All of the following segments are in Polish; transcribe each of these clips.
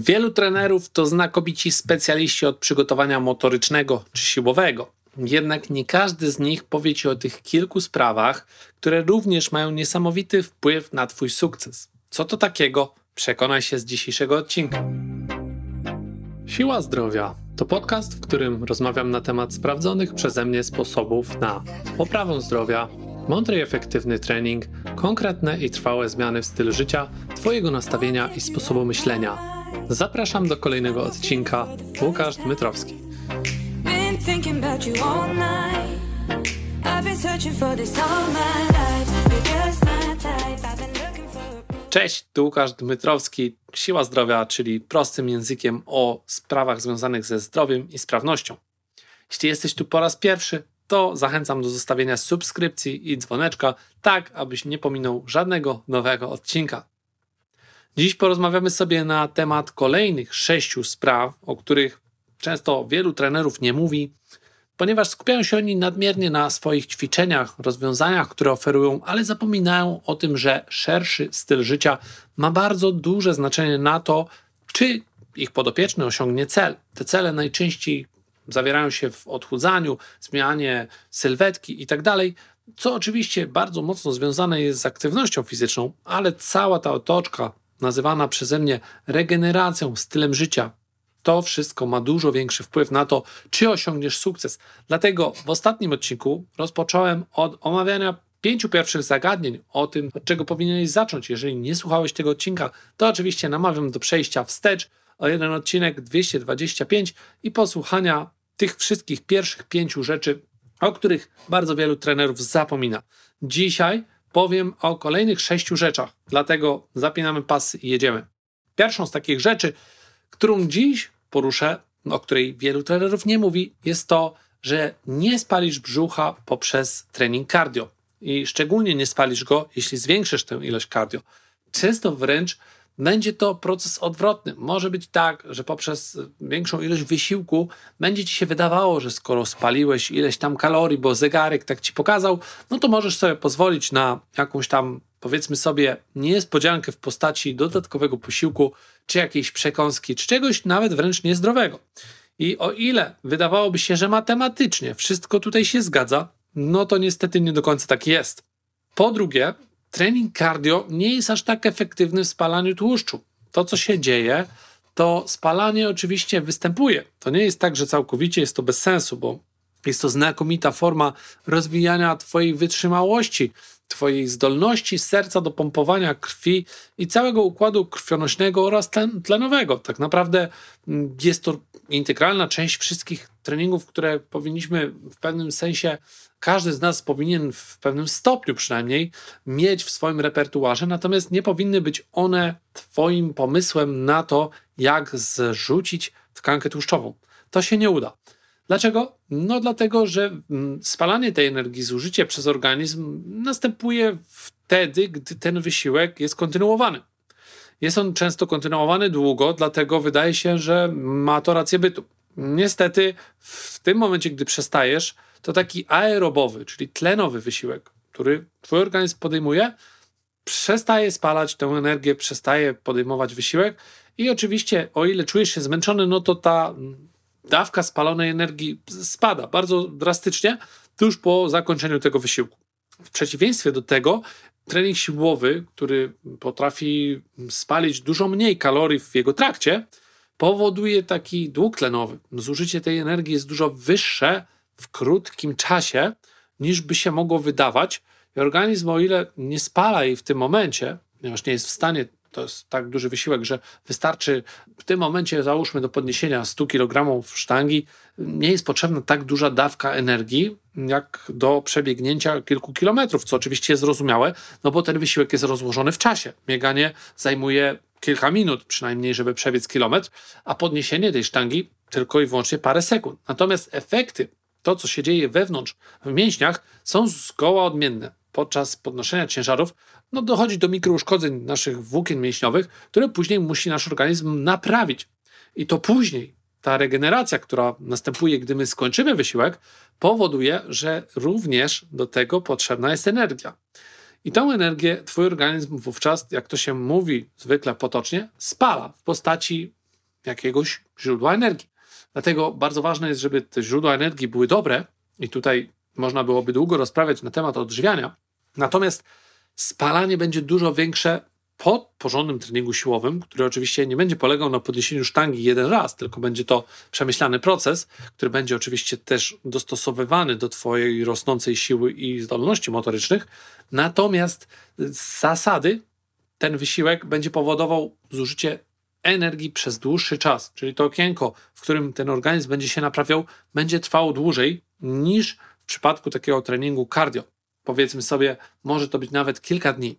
Wielu trenerów to znakomici specjaliści od przygotowania motorycznego czy siłowego. Jednak nie każdy z nich powie ci o tych kilku sprawach, które również mają niesamowity wpływ na Twój sukces. Co to takiego? Przekonaj się z dzisiejszego odcinka. Siła Zdrowia to podcast, w którym rozmawiam na temat sprawdzonych przeze mnie sposobów na poprawę zdrowia, mądry i efektywny trening, konkretne i trwałe zmiany w stylu życia, Twojego nastawienia i sposobu myślenia. Zapraszam do kolejnego odcinka. Łukasz Dmytrowski. Cześć, tu Łukasz Dmytrowski, Siła Zdrowia, czyli prostym językiem o sprawach związanych ze zdrowiem i sprawnością. Jeśli jesteś tu po raz pierwszy, to zachęcam do zostawienia subskrypcji i dzwoneczka, tak abyś nie pominął żadnego nowego odcinka. Dziś porozmawiamy sobie na temat kolejnych sześciu spraw, o których często wielu trenerów nie mówi, ponieważ skupiają się oni nadmiernie na swoich ćwiczeniach, rozwiązaniach, które oferują, ale zapominają o tym, że szerszy styl życia ma bardzo duże znaczenie na to, czy ich podopieczny osiągnie cel. Te cele najczęściej zawierają się w odchudzaniu, zmianie sylwetki itd., tak co oczywiście bardzo mocno związane jest z aktywnością fizyczną, ale cała ta otoczka nazywana przeze mnie regeneracją, stylem życia, to wszystko ma dużo większy wpływ na to, czy osiągniesz sukces. Dlatego w ostatnim odcinku rozpocząłem od omawiania pięciu pierwszych zagadnień o tym, od czego powinieneś zacząć. Jeżeli nie słuchałeś tego odcinka, to oczywiście namawiam do przejścia wstecz o jeden odcinek 225 i posłuchania tych wszystkich pierwszych pięciu rzeczy, o których bardzo wielu trenerów zapomina. Dzisiaj powiem o kolejnych sześciu rzeczach, dlatego zapinamy pasy i jedziemy. Pierwszą z takich rzeczy, którą dziś poruszę, o której wielu trenerów nie mówi, jest to, że nie spalisz brzucha poprzez trening cardio. I szczególnie nie spalisz go, jeśli zwiększysz tę ilość cardio. Często wręcz będzie to proces odwrotny. Może być tak, że poprzez większą ilość wysiłku będzie ci się wydawało, że skoro spaliłeś ileś tam kalorii, bo zegarek tak ci pokazał, no to możesz sobie pozwolić na jakąś tam, powiedzmy sobie, niespodziankę w postaci dodatkowego posiłku, czy jakiejś przekąski, czy czegoś nawet wręcz niezdrowego. I o ile wydawałoby się, że matematycznie wszystko tutaj się zgadza, no to niestety nie do końca tak jest. Po drugie, trening cardio nie jest aż tak efektywny w spalaniu tłuszczu. To, co się dzieje, to spalanie oczywiście występuje. To nie jest tak, że całkowicie jest to bez sensu, bo jest to znakomita forma rozwijania Twojej wytrzymałości, Twojej zdolności serca do pompowania krwi i całego układu krwionośnego oraz tlenowego. Tak naprawdę mm, jest to integralna część wszystkich treningów, które powinniśmy w pewnym sensie, każdy z nas powinien w pewnym stopniu przynajmniej mieć w swoim repertuarze, natomiast nie powinny być one Twoim pomysłem na to, jak zrzucić tkankę tłuszczową. To się nie uda. Dlaczego? No dlatego, że mm, spalanie tej energii, zużycie przez organizm następuje wtedy, gdy ten wysiłek jest kontynuowany. Jest on często kontynuowany długo, dlatego wydaje się, że ma to rację bytu. Niestety, w tym momencie, gdy przestajesz, to taki aerobowy, czyli tlenowy wysiłek, który twój organizm podejmuje, przestaje spalać tę energię, przestaje podejmować wysiłek i oczywiście, o ile czujesz się zmęczony, no to ta dawka spalonej energii spada bardzo drastycznie tuż po zakończeniu tego wysiłku. W przeciwieństwie do tego, trening siłowy, który potrafi spalić dużo mniej kalorii w jego trakcie, powoduje taki dług tlenowy. Zużycie tej energii jest dużo wyższe w krótkim czasie, niż by się mogło wydawać. I organizm, o ile nie spala jej w tym momencie, ponieważ nie jest w stanie to jest tak duży wysiłek, że wystarczy w tym momencie, załóżmy, do podniesienia 100 kg sztangi, nie jest potrzebna tak duża dawka energii, jak do przebiegnięcia kilku kilometrów, co oczywiście jest zrozumiałe, no bo ten wysiłek jest rozłożony w czasie. Bieganie zajmuje kilka minut przynajmniej, żeby przebiec kilometr, a podniesienie tej sztangi tylko i wyłącznie parę sekund. Natomiast efekty, to co się dzieje wewnątrz, w mięśniach, są zgoła odmienne. Podczas podnoszenia ciężarów no dochodzi do mikrouszkodzeń naszych włókien mięśniowych, które później musi nasz organizm naprawić. I to później ta regeneracja, która następuje, gdy my skończymy wysiłek, powoduje, że również do tego potrzebna jest energia. I tą energię Twój organizm wówczas, jak to się mówi zwykle potocznie, spala w postaci jakiegoś źródła energii. Dlatego bardzo ważne jest, żeby te źródła energii były dobre i tutaj można byłoby długo rozprawiać na temat odżywiania. Natomiast spalanie będzie dużo większe po porządnym treningu siłowym, który oczywiście nie będzie polegał na podniesieniu sztangi jeden raz, tylko będzie to przemyślany proces, który będzie oczywiście też dostosowywany do Twojej rosnącej siły i zdolności motorycznych. Natomiast z zasady ten wysiłek będzie powodował zużycie energii przez dłuższy czas, czyli to okienko, w którym ten organizm będzie się naprawiał, będzie trwało dłużej niż w przypadku takiego treningu cardio. Powiedzmy sobie, może to być nawet kilka dni.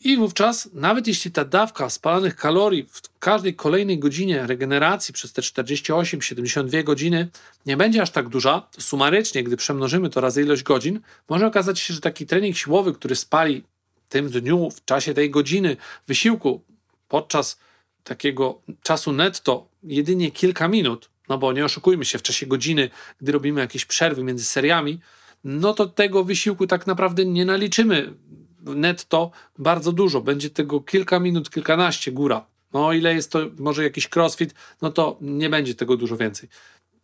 I wówczas, nawet jeśli ta dawka spalanych kalorii w każdej kolejnej godzinie regeneracji przez te 48-72 godziny nie będzie aż tak duża, to sumarycznie, gdy przemnożymy to razy ilość godzin, może okazać się, że taki trening siłowy, który spali w tym dniu, w czasie tej godziny wysiłku, podczas takiego czasu netto jedynie kilka minut, no bo nie oszukujmy się, w czasie godziny, gdy robimy jakieś przerwy między seriami, no to tego wysiłku tak naprawdę nie naliczymy netto bardzo dużo. Będzie tego kilka minut, kilkanaście góra. No ile jest to może jakiś crossfit, no to nie będzie tego dużo więcej.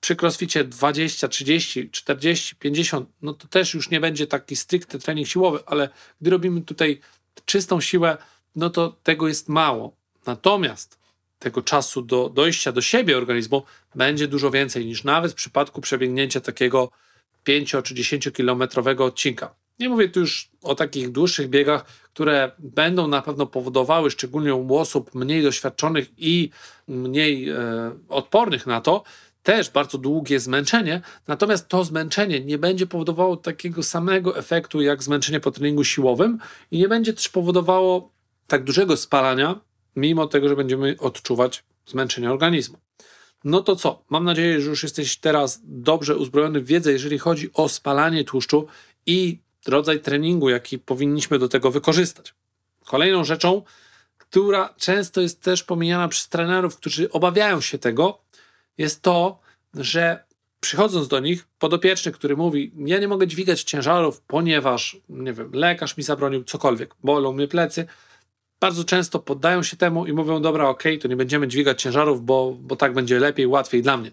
Przy crossficie 20, 30, 40, 50, no to też już nie będzie taki stricte trening siłowy, ale gdy robimy tutaj czystą siłę, no to tego jest mało. Natomiast tego czasu do dojścia do siebie organizmu będzie dużo więcej niż nawet w przypadku przebiegnięcia takiego 5 czy 10 kilometrowego odcinka. Nie mówię tu już o takich dłuższych biegach, które będą na pewno powodowały, szczególnie u osób mniej doświadczonych i mniej e, odpornych na to, też bardzo długie zmęczenie, natomiast to zmęczenie nie będzie powodowało takiego samego efektu jak zmęczenie po treningu siłowym i nie będzie też powodowało tak dużego spalania, mimo tego, że będziemy odczuwać zmęczenie organizmu. No to co? Mam nadzieję, że już jesteś teraz dobrze uzbrojony w wiedzę, jeżeli chodzi o spalanie tłuszczu i rodzaj treningu, jaki powinniśmy do tego wykorzystać. Kolejną rzeczą, która często jest też pomijana przez trenerów, którzy obawiają się tego, jest to, że przychodząc do nich, podopieczny, który mówi: Ja nie mogę dźwigać ciężarów, ponieważ, nie wiem, lekarz mi zabronił cokolwiek, bolą mnie plecy. Bardzo często poddają się temu i mówią: Dobra, ok, to nie będziemy dźwigać ciężarów, bo, bo tak będzie lepiej, łatwiej dla mnie.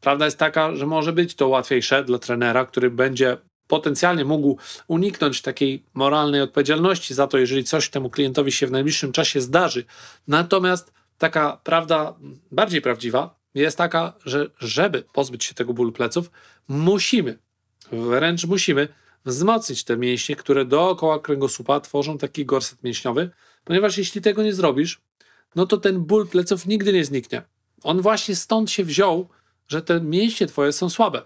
Prawda jest taka, że może być to łatwiejsze dla trenera, który będzie potencjalnie mógł uniknąć takiej moralnej odpowiedzialności za to, jeżeli coś temu klientowi się w najbliższym czasie zdarzy. Natomiast taka prawda bardziej prawdziwa jest taka, że żeby pozbyć się tego bólu pleców, musimy, wręcz musimy wzmocnić te mięśnie, które dookoła kręgosłupa tworzą taki gorset mięśniowy, ponieważ jeśli tego nie zrobisz, no to ten ból pleców nigdy nie zniknie. On właśnie stąd się wziął, że te mięśnie twoje są słabe.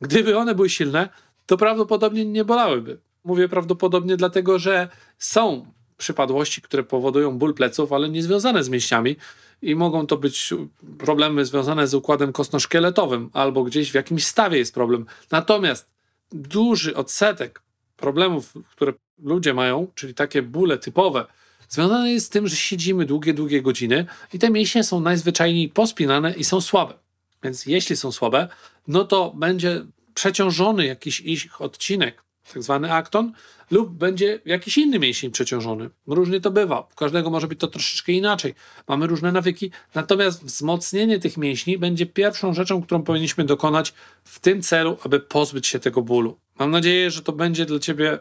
Gdyby one były silne, to prawdopodobnie nie bolałyby. Mówię prawdopodobnie dlatego, że są przypadłości, które powodują ból pleców, ale nie związane z mięśniami i mogą to być problemy związane z układem kostno-szkieletowym albo gdzieś w jakimś stawie jest problem. Natomiast duży odsetek problemów, które ludzie mają, czyli takie bóle typowe, związane jest z tym, że siedzimy długie, długie godziny i te mięśnie są najzwyczajniej pospinane i są słabe. Więc jeśli są słabe, no to będzie przeciążony jakiś ich odcinek, tak zwany akton, lub będzie jakiś inny mięsień przeciążony. Różnie to bywa. U każdego może być to troszeczkę inaczej. Mamy różne nawyki, natomiast wzmocnienie tych mięśni będzie pierwszą rzeczą, którą powinniśmy dokonać w tym celu, aby pozbyć się tego bólu. Mam nadzieję, że to będzie dla Ciebie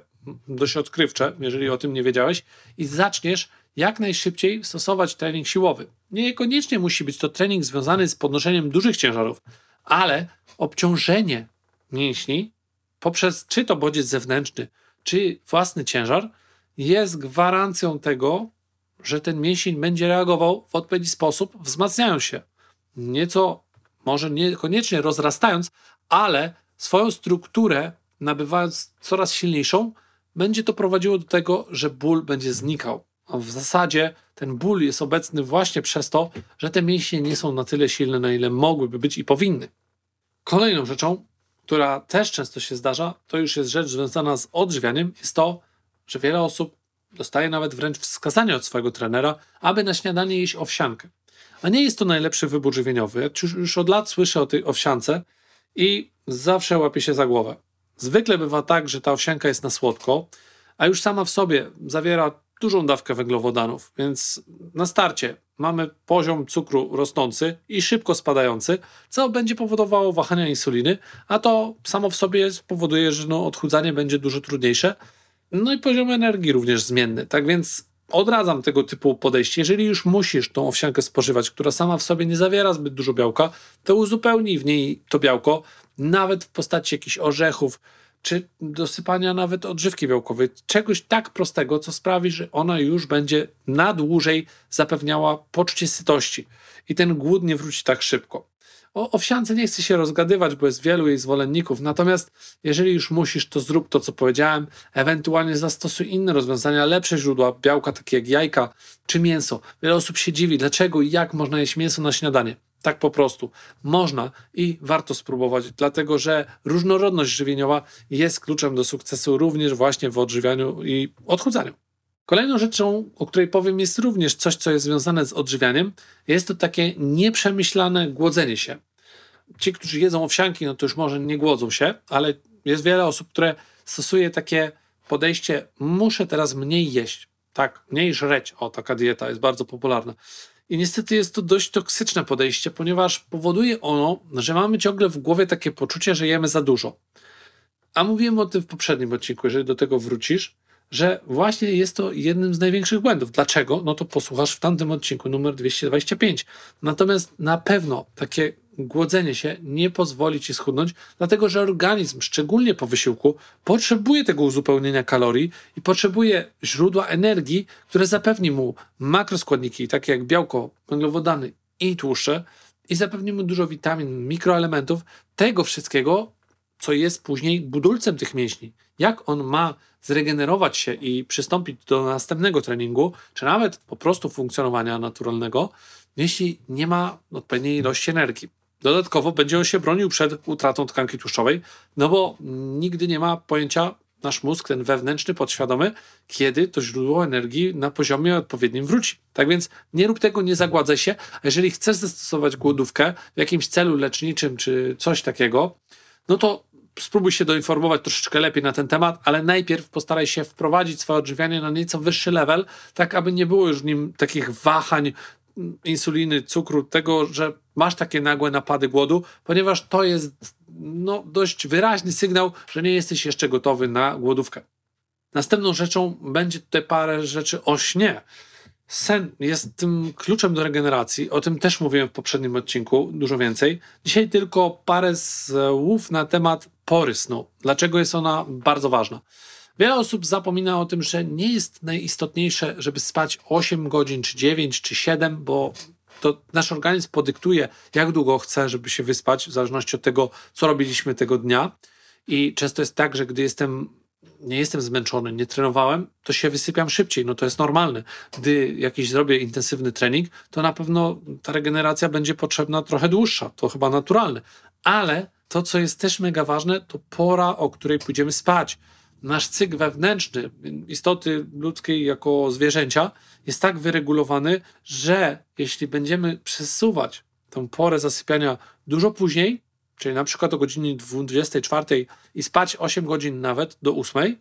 dość odkrywcze, jeżeli o tym nie wiedziałeś, i zaczniesz jak najszybciej stosować trening siłowy. Niekoniecznie musi być to trening związany z podnoszeniem dużych ciężarów, ale obciążenie mięśni poprzez czy to bodziec zewnętrzny, czy własny ciężar jest gwarancją tego, że ten mięsień będzie reagował w odpowiedni sposób, wzmacniając się. Nieco, może niekoniecznie rozrastając, ale swoją strukturę nabywając coraz silniejszą, będzie to prowadziło do tego, że ból będzie znikał. A w zasadzie ten ból jest obecny właśnie przez to, że te mięśnie nie są na tyle silne, na ile mogłyby być i powinny. Kolejną rzeczą która też często się zdarza, to już jest rzecz związana z odżywianiem, jest to, że wiele osób dostaje nawet wręcz wskazanie od swojego trenera, aby na śniadanie jeść owsiankę. A nie jest to najlepszy wybór żywieniowy. Ja już, już od lat słyszę o tej owsiance i zawsze łapię się za głowę. Zwykle bywa tak, że ta owsianka jest na słodko, a już sama w sobie zawiera dużą dawkę węglowodanów, więc na starcie mamy poziom cukru rosnący i szybko spadający, co będzie powodowało wahania insuliny, a to samo w sobie spowoduje, że no, odchudzanie będzie dużo trudniejsze. No i poziom energii również zmienny. Tak więc odradzam tego typu podejście. Jeżeli już musisz tą owsiankę spożywać, która sama w sobie nie zawiera zbyt dużo białka, to uzupełnij w niej to białko, nawet w postaci jakichś orzechów, czy dosypania nawet odżywki białkowej, czegoś tak prostego, co sprawi, że ona już będzie na dłużej zapewniała poczucie sytości i ten głód nie wróci tak szybko. O owsiance nie chcę się rozgadywać, bo jest wielu jej zwolenników, natomiast jeżeli już musisz, to zrób to, co powiedziałem, ewentualnie zastosuj inne rozwiązania, lepsze źródła białka, takie jak jajka czy mięso. Wiele osób się dziwi, dlaczego i jak można jeść mięso na śniadanie. Tak po prostu. Można i warto spróbować, dlatego że różnorodność żywieniowa jest kluczem do sukcesu również właśnie w odżywianiu i odchudzaniu. Kolejną rzeczą, o której powiem, jest również coś, co jest związane z odżywianiem. Jest to takie nieprzemyślane głodzenie się. Ci, którzy jedzą owsianki, no to już może nie głodzą się, ale jest wiele osób, które stosuje takie podejście: muszę teraz mniej jeść. Tak, mniej żreć. O, taka dieta jest bardzo popularna. I niestety jest to dość toksyczne podejście, ponieważ powoduje ono, że mamy ciągle w głowie takie poczucie, że jemy za dużo. A mówiłem o tym w poprzednim odcinku, jeżeli do tego wrócisz, że właśnie jest to jednym z największych błędów. Dlaczego? No to posłuchasz w tamtym odcinku numer 225. Natomiast na pewno takie głodzenie się nie pozwoli ci schudnąć, dlatego że organizm, szczególnie po wysiłku, potrzebuje tego uzupełnienia kalorii i potrzebuje źródła energii, które zapewni mu makroskładniki, takie jak białko, węglowodany i tłuszcze, i zapewni mu dużo witamin, mikroelementów, tego wszystkiego, co jest później budulcem tych mięśni. Jak on ma zregenerować się i przystąpić do następnego treningu, czy nawet po prostu funkcjonowania naturalnego, jeśli nie ma odpowiedniej ilości energii. Dodatkowo będzie on się bronił przed utratą tkanki tłuszczowej, no bo nigdy nie ma pojęcia nasz mózg, ten wewnętrzny, podświadomy, kiedy to źródło energii na poziomie odpowiednim wróci. Tak więc nie rób tego, nie zagładzaj się. A jeżeli chcesz zastosować głodówkę w jakimś celu leczniczym czy coś takiego, no to spróbuj się doinformować troszeczkę lepiej na ten temat, ale najpierw postaraj się wprowadzić swoje odżywianie na nieco wyższy level, tak aby nie było już w nim takich wahań insuliny, cukru, tego, że masz takie nagłe napady głodu, ponieważ to jest no, dość wyraźny sygnał, że nie jesteś jeszcze gotowy na głodówkę. Następną rzeczą będzie tutaj parę rzeczy o śnie. Sen jest tym kluczem do regeneracji. O tym też mówiłem w poprzednim odcinku, dużo więcej. Dzisiaj tylko parę słów na temat pory snu. Dlaczego jest ona bardzo ważna? Wiele osób zapomina o tym, że nie jest najistotniejsze, żeby spać 8 godzin, czy 9, czy 7, bo to nasz organizm podyktuje, jak długo chce, żeby się wyspać, w zależności od tego, co robiliśmy tego dnia. I często jest tak, że gdy jestem, nie jestem zmęczony, nie trenowałem, to się wysypiam szybciej. No to jest normalne. Gdy jakiś zrobię intensywny trening, to na pewno ta regeneracja będzie potrzebna trochę dłuższa. To chyba naturalne. Ale to, co jest też mega ważne, to pora, o której pójdziemy spać nasz cykl wewnętrzny istoty ludzkiej jako zwierzęcia jest tak wyregulowany, że jeśli będziemy przesuwać tę porę zasypiania dużo później, czyli na przykład o godzinie 24 i spać 8 godzin nawet do 8,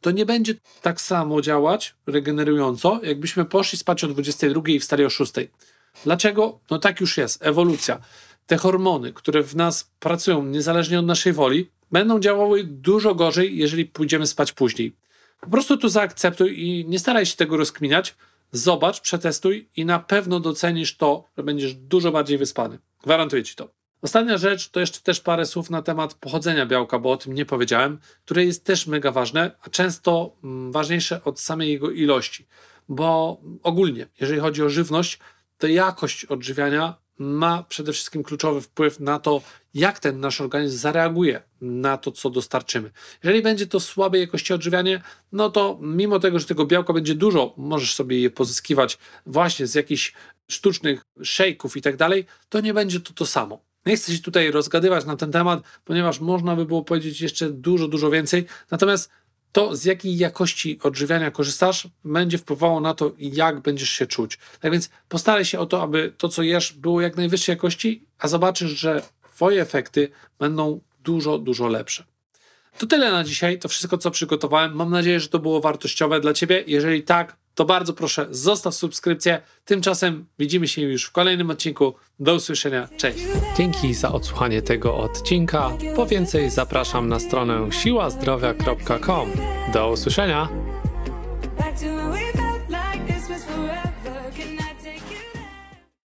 to nie będzie tak samo działać regenerująco, jakbyśmy poszli spać o 22 i wstali o 6. Dlaczego? No tak już jest, ewolucja. Te hormony, które w nas pracują niezależnie od naszej woli, będą działały dużo gorzej, jeżeli pójdziemy spać później. Po prostu to zaakceptuj i nie staraj się tego rozkminiać. Zobacz, przetestuj i na pewno docenisz to, że będziesz dużo bardziej wyspany. Gwarantuję ci to. Ostatnia rzecz to jeszcze też parę słów na temat pochodzenia białka, bo o tym nie powiedziałem, które jest też mega ważne, a często mm, ważniejsze od samej jego ilości. Bo ogólnie, jeżeli chodzi o żywność, to jakość odżywiania ma przede wszystkim kluczowy wpływ na to, jak ten nasz organizm zareaguje na to, co dostarczymy. Jeżeli będzie to słabej jakości odżywianie, no to mimo tego, że tego białka będzie dużo, możesz sobie je pozyskiwać właśnie z jakichś sztucznych szejków i tak dalej, to nie będzie to to samo. Nie chcę się tutaj rozgadywać na ten temat, ponieważ można by było powiedzieć jeszcze dużo, dużo więcej. Natomiast to, z jakiej jakości odżywiania korzystasz, będzie wpływało na to, jak będziesz się czuć. Tak więc postaraj się o to, aby to, co jesz, było jak najwyższej jakości, a zobaczysz, że Twoje efekty będą dużo, dużo lepsze. To tyle na dzisiaj, to wszystko, co przygotowałem. Mam nadzieję, że to było wartościowe dla Ciebie. Jeżeli tak, to bardzo proszę zostaw subskrypcję. Tymczasem widzimy się już w kolejnym odcinku. Do usłyszenia. Cześć. Dzięki za odsłuchanie tego odcinka. Po więcej zapraszam na stronę siłazdrowia.com. Do usłyszenia.